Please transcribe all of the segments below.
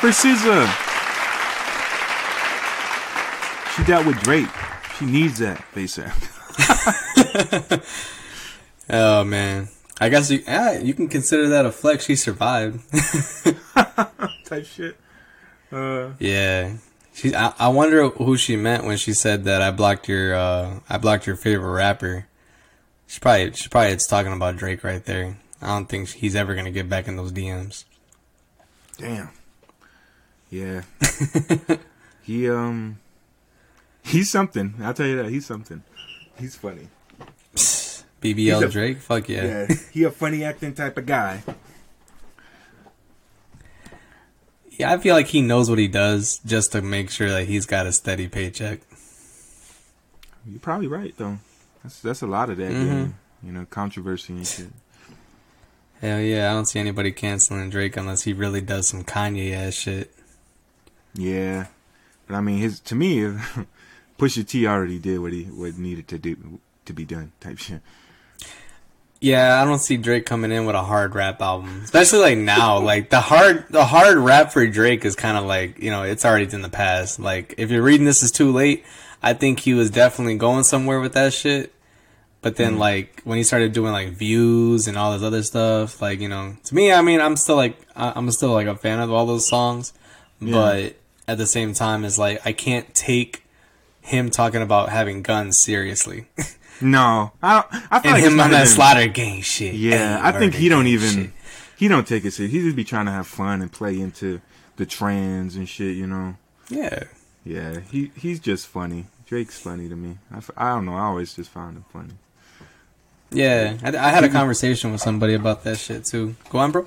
for SZA. She dealt with Drake. She needs that face oh man, I guess you yeah, you can consider that a flex. She survived. Type shit. Uh, yeah, she. I, I wonder who she meant when she said that I blocked your uh, I blocked your favorite rapper. She probably she probably it's talking about Drake right there. I don't think he's ever gonna get back in those DMs. Damn. Yeah. he um he's something. I'll tell you that. He's something. He's funny. BBL he's a, Drake? Fuck yeah. Yeah. He a funny acting type of guy. Yeah, I feel like he knows what he does just to make sure that he's got a steady paycheck. You're probably right though. That's that's a lot of that mm-hmm. game. You know, controversy and shit. Hell yeah, I don't see anybody canceling Drake unless he really does some Kanye ass shit. Yeah, but I mean, his to me, Pusha T already did what he what needed to do to be done type shit. Yeah, I don't see Drake coming in with a hard rap album, especially like now. like the hard the hard rap for Drake is kind of like you know it's already in the past. Like if you're reading this is too late, I think he was definitely going somewhere with that shit. But then mm. like when he started doing like views and all this other stuff, like you know, to me, I mean, I'm still like I'm still like a fan of all those songs, yeah. but at the same time, is like I can't take him talking about having guns seriously. no, I don't, I feel and like him on that slaughter gang shit. Yeah, I think he don't even shit. he don't take it serious. He just be trying to have fun and play into the trends and shit. You know. Yeah. Yeah, he he's just funny. Drake's funny to me. I, I don't know. I always just found him funny. Yeah, I, I had a conversation with somebody about that shit too. Go on, bro.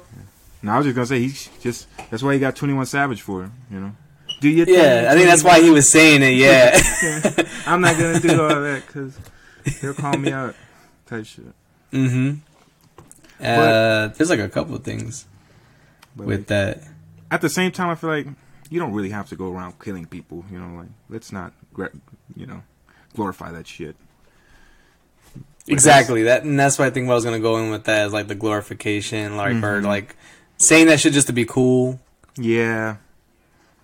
No, I was just gonna say he's just that's why he got Twenty One Savage for you know. Do you? Yeah, I think that's why he was saying it. Yeah. yeah. I'm not gonna do all that because he'll call me out. Type shit. Mm-hmm. Uh, there's like a couple of things with like, that. At the same time, I feel like you don't really have to go around killing people. You know, like let's not, you know, glorify that shit. Exactly that, and that's why I think what I was gonna go in with that is like the glorification, like mm-hmm. or like saying that shit just to be cool. Yeah,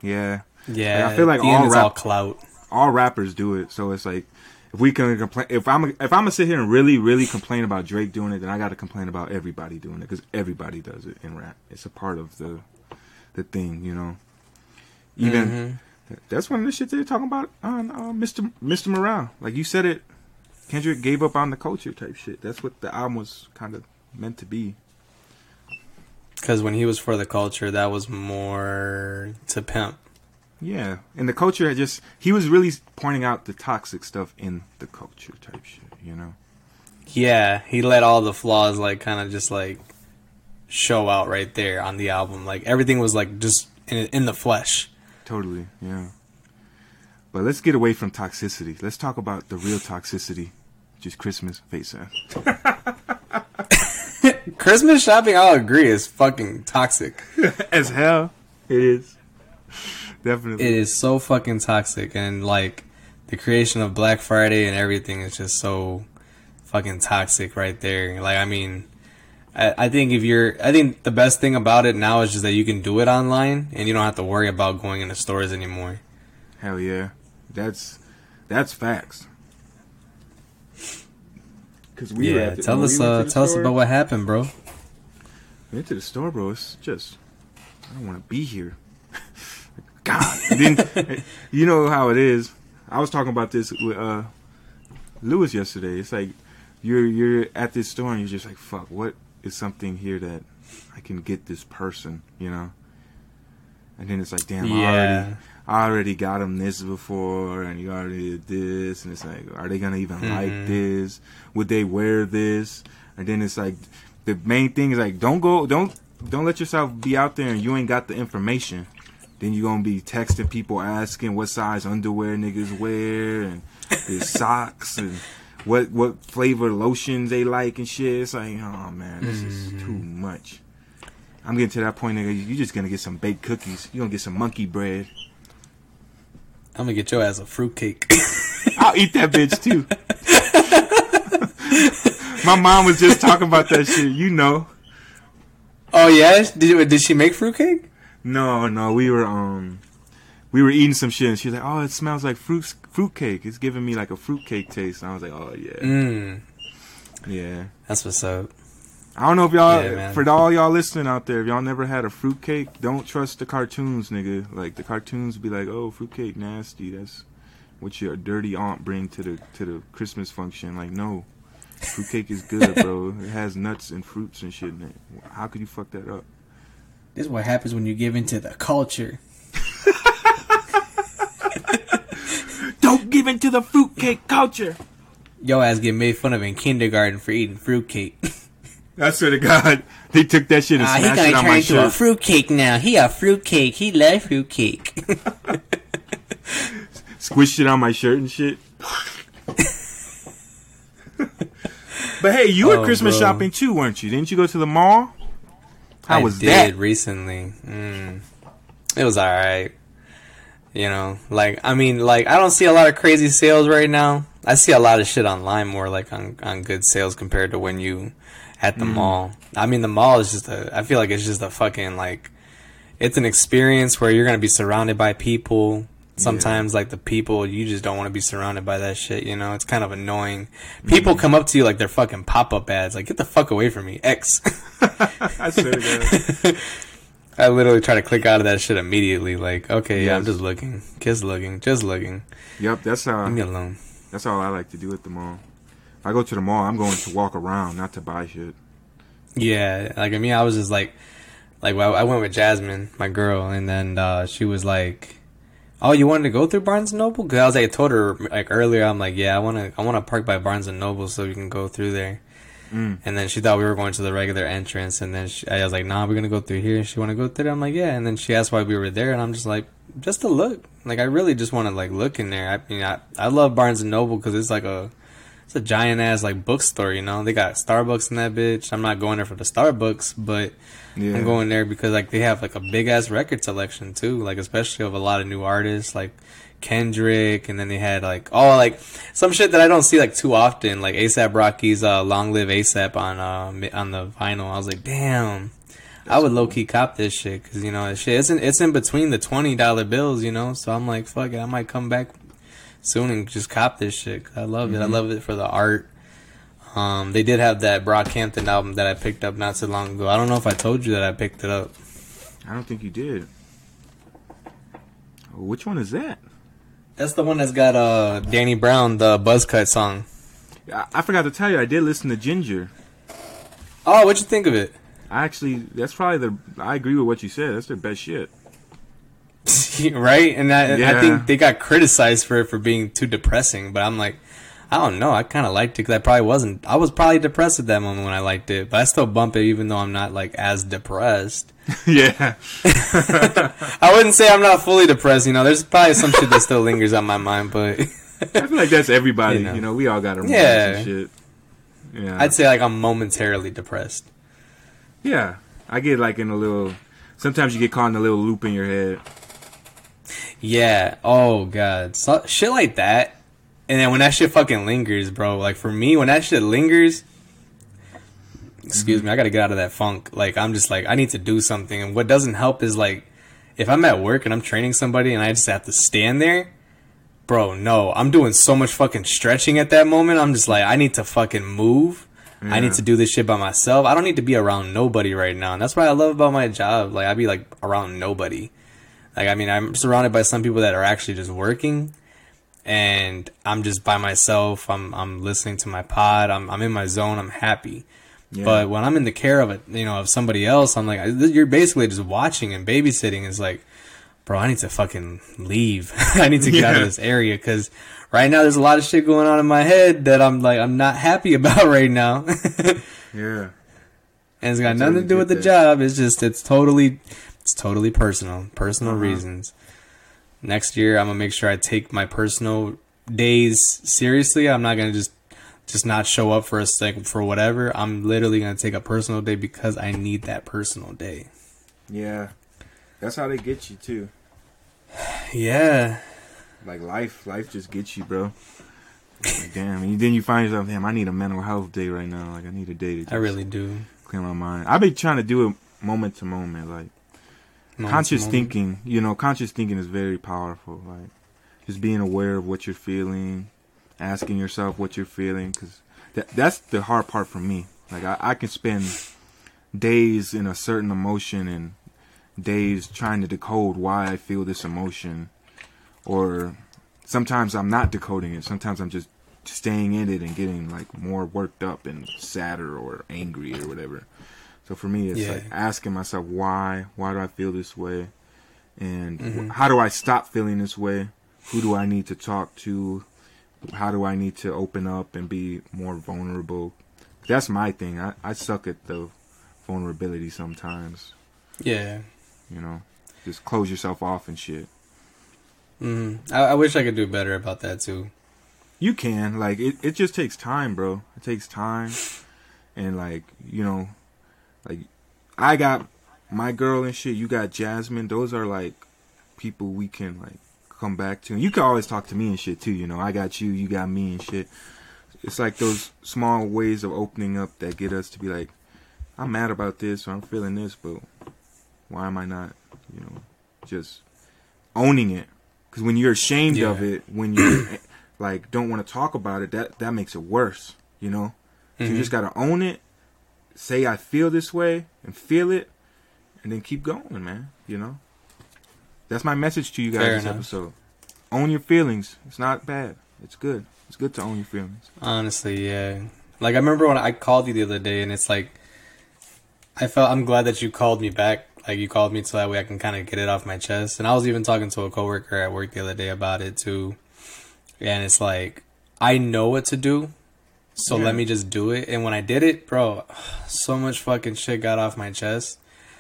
yeah, yeah. Like, I feel like all, rap- all clout. All rappers do it, so it's like if we can complain, if I'm if I'm gonna sit here and really really complain about Drake doing it, then I got to complain about everybody doing it because everybody does it in rap. It's a part of the the thing, you know. Even mm-hmm. that's one of the shit they're talking about on uh, Mr. Mr. Morale. Like you said it Kendrick gave up on the culture type shit. That's what the album was kind of meant to be. Because when he was for the culture, that was more to pimp. Yeah, and the culture had just he was really pointing out the toxic stuff in the culture type shit. You know. Yeah, he let all the flaws like kind of just like show out right there on the album. Like everything was like just in in the flesh. Totally. Yeah. But let's get away from toxicity. Let's talk about the real toxicity, which is Christmas face Christmas shopping, I'll agree, is fucking toxic. As hell. It is. Definitely. It is so fucking toxic. And, like, the creation of Black Friday and everything is just so fucking toxic right there. Like, I mean, I, I think if you're, I think the best thing about it now is just that you can do it online and you don't have to worry about going into stores anymore. Hell yeah. That's that's facts. Cause we yeah, the, tell us, we uh, tell store, us about what happened, bro. We went to the store, bro. It's just I don't want to be here. God, then you know how it is. I was talking about this with uh, Lewis yesterday. It's like you're you're at this store and you're just like, fuck, what is something here that I can get this person, you know? And then it's like, damn, yeah. I already I already got him this before, and you already did this, and it's like, are they gonna even mm-hmm. like this? Would they wear this? And then it's like, the main thing is like, don't go, don't, don't let yourself be out there and you ain't got the information. Then you're gonna be texting people asking what size underwear niggas wear and their socks and what what flavor lotions they like and shit. It's like, oh man, this mm-hmm. is too much. I'm getting to that point, nigga. You're just gonna get some baked cookies. You're gonna get some monkey bread. I'm gonna get your ass a fruitcake. I'll eat that bitch too. My mom was just talking about that shit. You know. Oh yeah, did did she make fruitcake? No, no, we were um, we were eating some shit, and she's like, "Oh, it smells like fruit fruit cake. It's giving me like a fruit cake taste." And I was like, "Oh yeah, Mm, yeah." that's what's up. I don't know if y'all, Yeah, for all y'all listening out there, if y'all never had a fruit cake, don't trust the cartoons, nigga. Like the cartoons be like, "Oh, fruit cake nasty. That's what your dirty aunt bring to the to the Christmas function." Like, no, fruit cake is good, bro. It has nuts and fruits and shit in it. How could you fuck that up? This is what happens when you give into the culture. Don't give into the fruit cake culture. Yo ass get made fun of in kindergarten for eating fruitcake. I swear to God, they took that shit and he smashed gonna it on turn my into a fruitcake now. He a fruitcake. He love fruitcake. Squished it on my shirt and shit. but hey, you were Oh, Christmas bro. shopping too, weren't you? Didn't you go to the mall? How I was did that? recently. Mm. It was all right. You know, like I mean, like I don't see a lot of crazy sales right now. I see a lot of shit online more like on on good sales compared to when you at Mm. the mall. I mean, the mall is just a. I feel like it's just a fucking like. It's an experience where you're gonna be surrounded by people. Sometimes, like the people, you just don't want to be surrounded by that shit. You know, it's kind of annoying. People Mm. come up to you like they're fucking pop up ads. Like, get the fuck away from me, X. I swear to. I literally try to click out of that shit immediately. Like, okay, yeah, I'm just looking, just looking, just looking. Yep, that's how. Leave me alone. That's all I like to do at the mall. If I go to the mall, I'm going to walk around, not to buy shit. Yeah, like I mean, I was just like, like well, I went with Jasmine, my girl, and then uh, she was like, "Oh, you wanted to go through Barnes and Noble?" Because I was like, I told her like earlier, I'm like, "Yeah, I want to, I want to park by Barnes and Noble so we can go through there." Mm. And then she thought we were going to the regular entrance, and then she, I was like, "Nah, we're gonna go through here." She want to go through there. I'm like, "Yeah." And then she asked why we were there, and I'm just like, "Just to look." Like I really just want to like look in there. I mean, I I love Barnes and Noble because it's like a it's a giant ass like bookstore. You know, they got Starbucks in that bitch. I'm not going there for the Starbucks, but Yeah. I'm going there because like they have like a big ass record selection too. Like especially of a lot of new artists like Kendrick, and then they had like oh like some shit that I don't see like too often, like ASAP Rocky's uh, "Long Live ASAP" on uh on the vinyl. I was like, damn. I would low key cop this shit because you know shit it's in it's in between the twenty dollar bills, you know. So I'm like, fuck it, I might come back soon and just cop this shit. I love it. I love it for the art. Um, they did have that Brockhampton album that I picked up not so long ago. I don't know if I told you that I picked it up. I don't think you did. Which one is that? That's the one that's got uh Danny Brown, the Buzzcut song. I, I forgot to tell you, I did listen to Ginger. Oh, what'd you think of it? I actually, that's probably the. I agree with what you said. That's their best shit. right? And I, I think they got criticized for it for being too depressing, but I'm like, I don't know. I kind of liked it because I probably wasn't. I was probably depressed at that moment when I liked it, but I still bump it even though I'm not like as depressed. yeah. I wouldn't say I'm not fully depressed. You know, there's probably some shit that still lingers on my mind, but I feel like that's everybody. You You know. know, we all got our Yeah. and shit. Yeah. I'd say like I'm momentarily depressed. yeah. I get like in a little. Sometimes you get caught in a little loop in your head. Yeah. Oh god. So, shit like that. And then when that shit fucking lingers, bro. Like for me, when that shit lingers. Excuse mm-hmm. me, I gotta get out of that funk. Like I'm just like I need to do something, and what doesn't help is like if I'm at work and I'm training somebody and I just have to stand there, bro. No, I'm doing so much fucking stretching at that moment. I'm just like I need to fucking move. I need to do this shit by myself. I don't need to be around nobody right now. And that's what I love about my job. Like I be like around nobody. Like I mean, I'm surrounded by some people that are actually just working, and I'm just by myself. I'm I'm listening to my pod. I'm I'm in my zone. I'm happy. Yeah. But when I'm in the care of it, you know, of somebody else, I'm like, you're basically just watching and babysitting. Is like, bro, I need to fucking leave. I need to get out of this area because right now there's a lot of shit going on in my head that I'm like, I'm not happy about right now. yeah. and it's got I nothing to do with get the job. It's just it's totally it's totally personal, personal Uh-huh. reasons. Next year, I'm gonna make sure I take my personal days seriously. I'm not gonna just just not show up for a second for whatever. I'm literally gonna take a personal day because I need that personal day. Yeah. That's how they get you too. Yeah, Like life, life just gets you, bro. Like, damn, and then you find yourself, damn, I need a mental health day right now. Like I need a day to just I really do. clear my mind. I've been trying to do it moment to moment. Like Conscious moment. thinking. You know, conscious thinking is very powerful. Like just being aware of what you're feeling, asking yourself what you're feeling, because that that's the hard part for me. Like I, I can spend days in a certain emotion and days trying to decode why I feel this emotion, or sometimes I'm not decoding it. Sometimes I'm just staying in it and getting like more worked up and sadder or angry or whatever. So for me, it's Yeah. like asking myself why, why do I feel this way, and Mhm. wh- how do I stop feeling this way? Who do I need to talk to? How do I need to open up and be more vulnerable? That's my thing. I, I suck at the vulnerability sometimes. Yeah. You know, just close yourself off and shit. hmm I, I wish I could do better about that too. You can like it. It just takes time, bro. It takes time, and like you know, like I got my girl and shit. You got Jasmine. Those are like people we can like come back to. And you can always talk to me and shit too. You know, I got you. You got me and shit. It's like those small ways of opening up that get us to be like, I'm mad about this or I'm feeling this, but why am I not, you know, just owning it? Because when you're ashamed of it, when you like don't want to talk about it, that that makes it worse. You know, so you Mhm. just gotta own it. Say I feel this way and feel it, and then keep going, man. You know, that's my message to you guys Fair this enough. episode. Own your feelings. It's not bad. It's good. It's good to own your feelings. Honestly, yeah. Like I remember when I called you the other day, and it's like I felt I'm glad that you called me back. Like you called me so that way I can kind of get it off my chest. And I was even talking to a coworker at work the other day about it too. And it's like I know what to do, so Yeah. let me just do it. And when I did it, bro, so much fucking shit got off my chest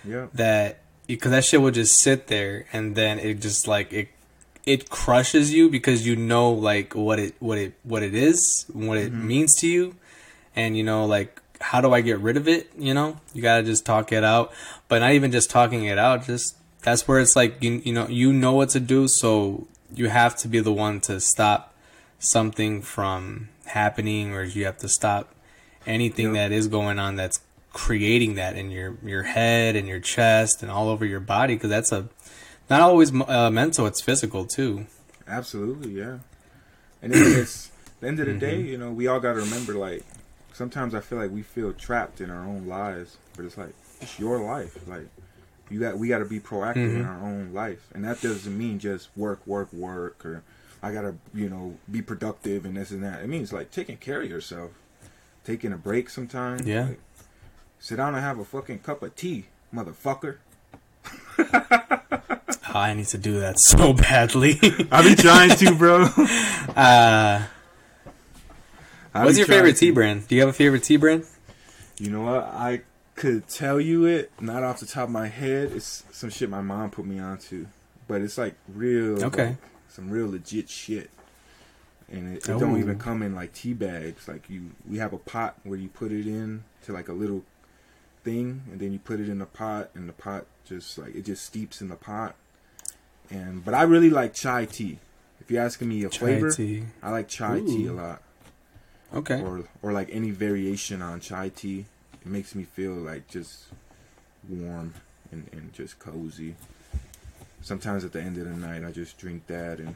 Yeah. that because that shit would just sit there and then it just like it it crushes you because you know like what it what it what it is what it mm-hmm. means to you and you know like how do i get rid of it you know you gotta just talk it out but not even just talking it out just that's where it's like you, you know you know what to do so you have to be the one to stop something from happening or you have to stop anything Yep. that is going on that's creating that in your your head and your chest and all over your body because that's a not always uh, mental it's physical too Absolutely, yeah. And it's the end of the day, Mm-hmm. you know, we all got to remember like sometimes I feel like we feel trapped in our own lives, but it's like it's your life. Like you got we got to be proactive in Mhm. our own life, and that doesn't mean just work, work, work, or I gotta you know be productive and this and that. It means like taking care of yourself, taking a break sometimes. Yeah. Like, sit down and have a fucking cup of tea, motherfucker. Oh, i need to do that so badly I've been trying to, bro. uh what's your favorite to. tea brand do you have a favorite tea brand You know what? I could tell you it, not off the top of my head. It's some shit my mom put me onto, but it's like real, Okay. like, some real legit shit. And it, it don't oh. even come in like tea bags. Like you, we have a pot where you put it in to like a little thing, and then you put it in the pot, and the pot just like it just steeps in the pot. And but I really like chai tea. If you're asking me a Chai flavor, tea. I like chai tea a lot okay or or like any variation on chai tea. It makes me feel like just warm and, and just cozy. Sometimes at the end of the night, I just drink that and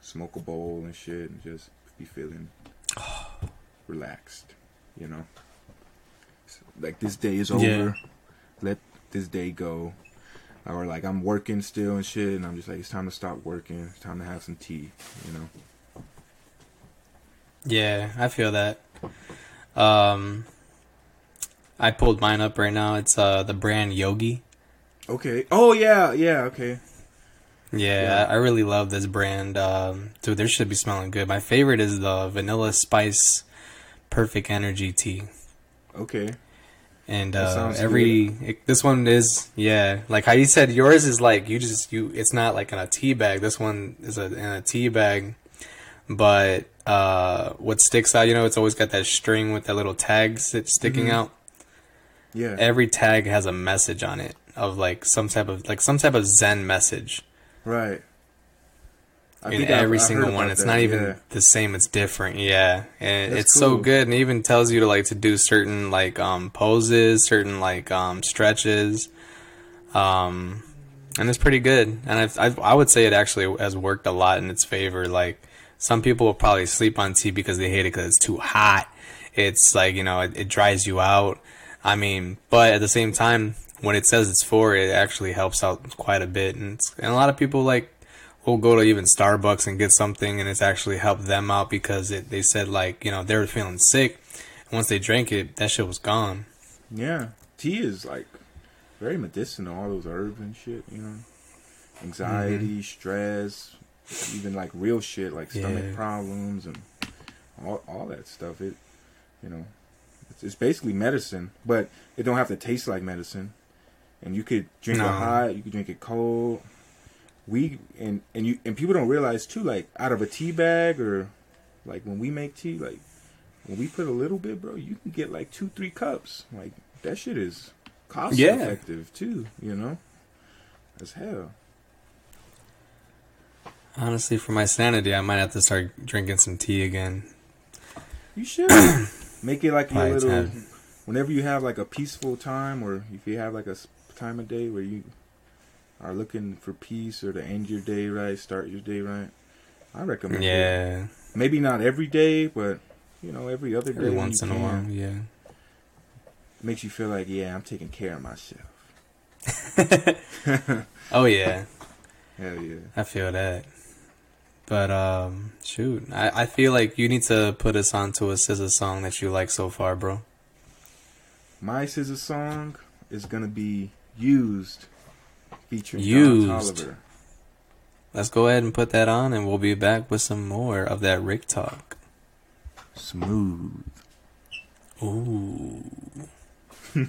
smoke a bowl and shit and just be feeling relaxed, you know. So, like this day is over. Yeah. Let this day go. Or like I'm working still and shit, and I'm just like it's time to stop working. It's time to have some tea, you know. Yeah, I feel that. Um, I pulled mine up right now. It's uh the brand Yogi. Okay. Oh yeah, yeah. Okay. Yeah, Yeah. I really love this brand. Um, dude, they should be smelling good. My favorite is the Vanilla Spice Perfect Energy Tea. Okay. And uh, every it, this one is yeah, like how you said yours is like you just you. It's not like in a tea bag. This one is a, in a tea bag, but uh, what sticks out, you know, it's always got that string with that little tags that's sticking Mhm. out. Yeah. Every tag has a message on it of like some type of like some type of Zen message right. I in I've- every I've single heard one. It's that, not even yeah. the same. It's different. Yeah, and That's it's so good. And even tells you to like to do certain like um poses, certain like um stretches. Um, and it's pretty good. And I, I I would say it actually has worked a lot in its favor. Like some people will probably sleep on tea because they hate it because it's too hot. It's like you know it, it dries you out. I mean, but at the same time, when it says it's for, it actually helps out quite a bit. And, it's, and a lot of people like will go to even Starbucks and get something, and it's actually helped them out because it, they said like you know they were feeling sick, and once they drank it, that shit was gone. Yeah, tea is like very medicinal. All those herbs and shit, you know, anxiety, mm-hmm. stress, even like real shit like stomach Yeah. problems and all all that stuff. It, you know, it's, it's basically medicine, but it don't have to taste like medicine. And you could drink it hot, you could drink it cold. We and and you and people don't realize too, like out of a tea bag or like when we make tea, like when we put a little bit, bro, you can get like two, three cups. Like that shit is cost Yeah. effective too, you know? As hell. Honestly, for my sanity, I might have to start drinking some tea again. You should make it like your little. time. Whenever you have like a peaceful time, or if you have like a time of day where you are looking for peace or to end your day right, start your day right, I recommend. it. Yeah, Maybe not every day, but you know, every other day. every once you in a while. Yeah. makes you feel like, yeah, I'm taking care of myself. Oh yeah, Hell yeah. I feel that. But um, shoot, I, I feel like you need to put us onto a SZA song that you like so far, bro. My SZA song is gonna be used, featuring Don Used. Toliver. Let's go ahead and put that on, and we'll be back with some more of that Rick talk. Smooth. Ooh.